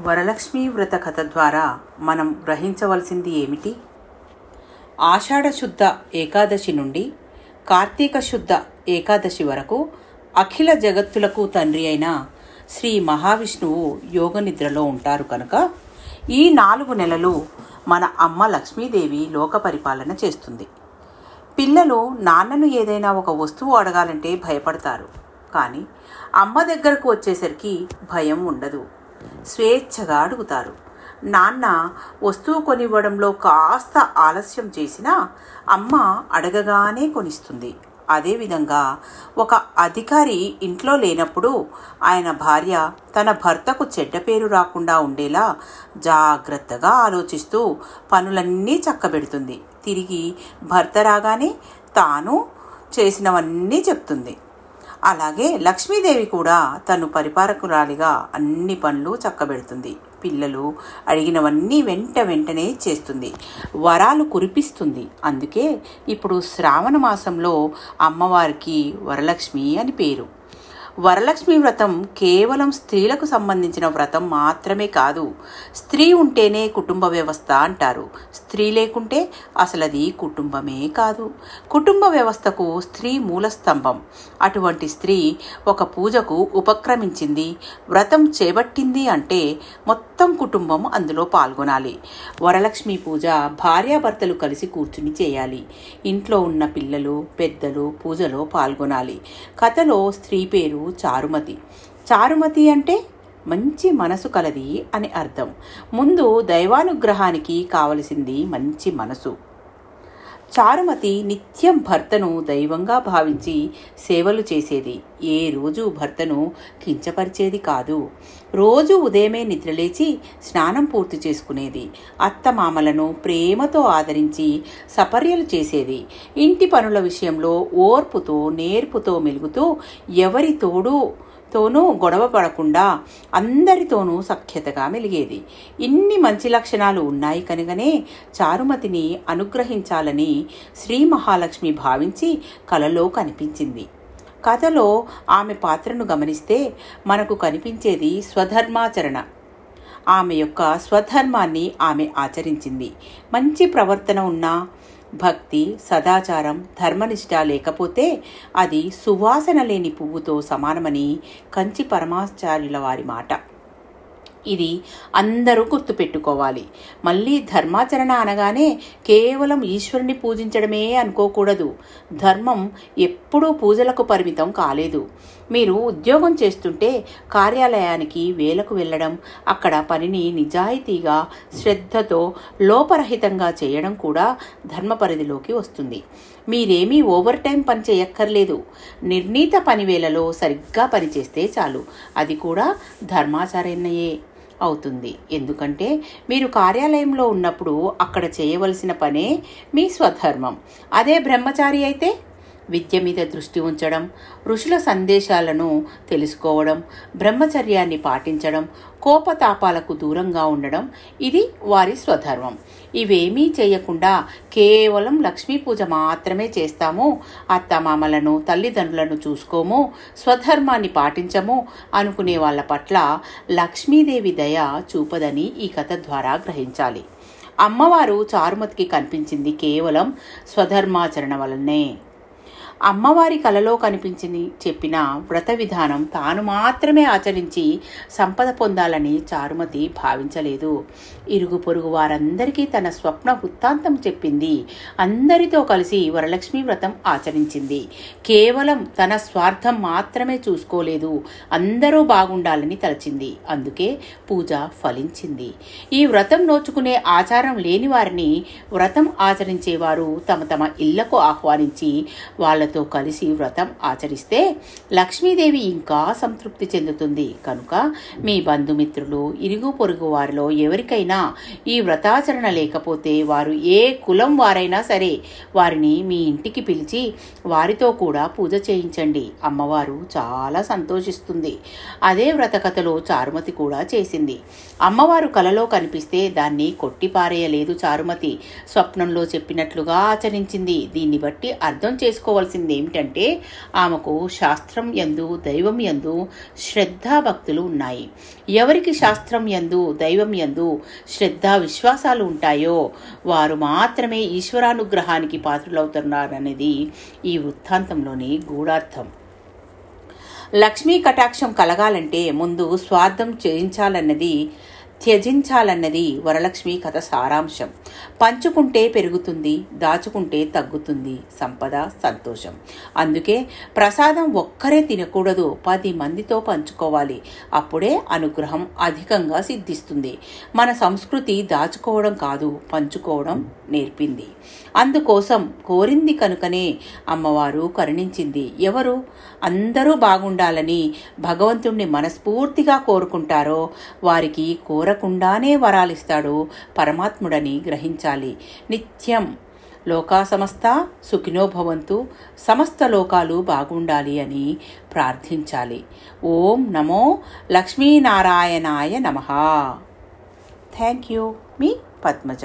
వరలక్ష్మీ వ్రత కథ ద్వారా మనం గ్రహించవలసింది ఏమిటి? ఆషాఢశుద్ధ ఏకాదశి నుండి కార్తీక శుద్ధ ఏకాదశి వరకు అఖిల జగత్తులకు తండ్రి అయిన శ్రీ మహావిష్ణువు యోగ నిద్రలో ఉంటారు కనుక ఈ నాలుగు నెలలు మన అమ్మ లక్ష్మీదేవి లోక పరిపాలన చేస్తుంది. పిల్లలు నాన్నను ఏదైనా ఒక వస్తువు అడగాలంటే భయపడతారు. కానీ అమ్మ దగ్గరకు వచ్చేసరికి భయం ఉండదు. స్వేచ్ఛగా అడుగుతారు. నాన్న వస్తువు కొనివ్వడంలో కాస్త ఆలస్యం చేసినా అమ్మ అడగగానే కొనిస్తుంది. అదేవిధంగా ఒక అధికారి ఇంట్లో లేనప్పుడు ఆయన భార్య తన భర్తకు చెడ్డ పేరు రాకుండా ఉండేలా జాగ్రత్తగా ఆలోచిస్తూ పనులన్నీ చక్కబెడుతుంది. తిరిగి భర్త రాగానే తాను చేసినవన్నీ చెప్తుంది. అలాగే లక్ష్మీదేవి కూడా తను పరిపాలకురాలిగా అన్ని పనులు చక్కబెడుతుంది. పిల్లలు అడిగినవన్నీ వెంట వెంటనే చేస్తుంది. వరాలు కురిపిస్తుంది. అందుకే ఇప్పుడు శ్రావణ మాసంలో అమ్మవారికి వరలక్ష్మి అని పేరు. వరలక్ష్మి వ్రతం కేవలం స్త్రీలకు సంబంధించిన వ్రతం మాత్రమే కాదు. స్త్రీ ఉంటేనే కుటుంబ వ్యవస్థ అంటారు. స్త్రీ లేకుంటే అసలు అది కుటుంబమే కాదు. కుటుంబ వ్యవస్థకు స్త్రీ మూలస్తంభం. అటువంటి స్త్రీ ఒక పూజకు ఉపక్రమించింది వ్రతం చేపట్టింది అంటే మొత్తం కుటుంబం అందులో పాల్గొనాలి. వరలక్ష్మి పూజ భార్యాభర్తలు కలిసి కూర్చుని చేయాలి. ఇంట్లో ఉన్న పిల్లలు పెద్దలు పూజలో పాల్గొనాలి. కథలో స్త్రీ పేరు చారుమతి. చారుమతి అంటే మంచి మనసు కలది అని అర్థం. ముందు దైవానుగ్రహానికి కావలసింది మంచి మనసు. చారుమతి నిత్యం భర్తను దైవంగా భావించి సేవలు చేసేది. ఏ రోజు భర్తను కించపరిచేది కాదు. రోజు ఉదయమే నిద్రలేచి స్నానం పూర్తి చేసుకునేది. అత్తమామలను ప్రేమతో ఆదరించి సపర్యలు చేసేది. ఇంటి పనుల విషయంలో ఓర్పుతో నేర్పుతో మెలుగుతూ ఎవరి తోడు తోనూ గొడవ పడకుండా అందరితోనూ సఖ్యతగా మెలిగేది. ఇన్ని మంచి లక్షణాలు ఉన్నాయి కనుకనే చారుమతిని అనుగ్రహించాలని శ్రీ మహాలక్ష్మి భావించి కలలో కనిపించింది. కథలో ఆమె పాత్రను గమనిస్తే మనకు కనిపించేది స్వధర్మాచరణ. ఆమె యొక్క స్వధర్మాన్ని ఆమె ఆచరించింది. మంచి ప్రవర్తన ఉన్న భక్తి సదాచారం ధర్మనిష్ట లేకపోతే అది సువాసన లేని పువ్వుతో సమానమని కంచి పరమాచార్యుల వారి మాట. ఇది అందరూ గుర్తుపెట్టుకోవాలి. మళ్ళీ ధర్మాచరణ అనగానే కేవలం ఈశ్వరుని పూజించడమే అనుకోకూడదు. ధర్మం ఎప్పుడూ పూజలకు పరిమితం కాలేదు. మీరు ఉద్యోగం చేస్తుంటే కార్యాలయానికి వేలకు వెళ్ళడం అక్కడ పనిని నిజాయితీగా శ్రద్ధతో లోపరహితంగా చేయడం కూడా ధర్మ పరిధిలోకి వస్తుంది. మీరేమీ ఓవర్ టైం పని చేయక్కర్లేదు. నిర్ణీత పనివేళలో సరిగ్గా పనిచేస్తే చాలు. అది కూడా ధర్మాచరణయే అవుతుంది. ఎందుకంటే మీరు కార్యాలయంలో ఉన్నప్పుడు అక్కడ చేయవలసిన పనే మీ స్వధర్మం. అదే బ్రహ్మచారి అయితే విద్య మీద దృష్టి ఉంచడం ఋషుల సందేశాలను తెలుసుకోవడం బ్రహ్మచర్యాన్ని పాటించడం కోపతాపాలకు దూరంగా ఉండడం ఇది వారి స్వధర్మం. ఇవేమీ చేయకుండా కేవలం లక్ష్మీ పూజ మాత్రమే చేస్తాము. అత్తమామలను తల్లిదండ్రులను చూసుకోము స్వధర్మాన్ని పాటించము అనుకునే వాళ్ళ పట్ల లక్ష్మీదేవి దయ చూపదని ఈ కథ ద్వారా గ్రహించాలి. అమ్మవారు చారుమతికి కనిపించింది కేవలం స్వధర్మాచరణ వలనే. అమ్మవారి కలలో కనిపించింది చెప్పిన వ్రత విధానం తాను మాత్రమే ఆచరించి సంపద పొందాలని చారుమతి భావించలేదు. ఇరుగు పొరుగు వారందరికీ తన స్వప్న వృత్తాంతం చెప్పింది. అందరితో కలిసి వరలక్ష్మి వ్రతం ఆచరించింది. కేవలం తన స్వార్థం మాత్రమే చూసుకోలేదు. అందరూ బాగుండాలని తలచింది. అందుకే పూజ ఫలించింది. ఈ వ్రతం నోచుకునే ఆచారం లేని వారిని వ్రతం ఆచరించేవారు తమ తమ ఇళ్ళకు ఆహ్వానించి వాళ్ళ వాళ్ళతో కలిసి వ్రతం ఆచరిస్తే లక్ష్మీదేవి ఇంకా సంతృప్తి చెందుతుంది. కనుక మీ బంధుమిత్రులు ఇరుగు పొరుగు వారిలో ఎవరికైనా ఈ వ్రతాచరణ లేకపోతే వారు ఏ కులం వారైనా సరే వారిని మీ ఇంటికి పిలిచి వారితో కూడా పూజ చేయించండి. అమ్మవారు చాలా సంతోషిస్తుంది. అదే వ్రతకథలో చారుమతి కూడా చేసింది. అమ్మవారు కలలో కనిపిస్తే దాన్ని కొట్టిపారేయలేదు చారుమతి. స్వప్నంలో చెప్పినట్లుగా ఆచరించింది. దీన్ని బట్టి అర్థం చేసుకోవాల్సింది. తెలిసింది ఏమిటంటే ఆమెకు శాస్త్రం యందు దైవం యందు శ్రద్ధాభక్తులు ఉన్నాయి. ఎవరికి శాస్త్రం యందు దైవం యందు శ్రద్ధ విశ్వాసాలు ఉంటాయో వారు మాత్రమే ఈశ్వరానుగ్రహానికి పాత్రులవుతున్నారనేది ఈ వృత్తాంతంలోని గూఢార్థం. లక్ష్మీ కటాక్షం కలగాలంటే ముందు స్వార్థం చేయించాలన్నది త్యజించాలన్నది వరలక్ష్మి కథ సారాంశం. పంచుకుంటే పెరుగుతుంది దాచుకుంటే తగ్గుతుంది సంపద సంతోషం. అందుకే ప్రసాదం ఒక్కరే తినకూడదు పది మందితో పంచుకోవాలి. అప్పుడే అనుగ్రహం అధికంగా సిద్ధిస్తుంది. మన సంస్కృతి దాచుకోవడం కాదు పంచుకోవడం నేర్పింది. అందుకోసం కోరింది కనుకనే అమ్మవారు కరుణించింది. ఎవరు? అందరూ బాగుండాలని భగవంతుణ్ణి మనస్ఫూర్తిగా కోరుకుంటారో వారికి కోరకుండానే వరాలిస్తాడు పరమాత్ముడని గ్రహించాలి. నిత్యం లోకా సమస్త సుఖినో భవంతు సమస్త లోకాలు బాగుండాలి అని ప్రార్థించాలి. ఓం నమో లక్ష్మీనారాయణాయ నమ. Thank you. మీ పద్మజ.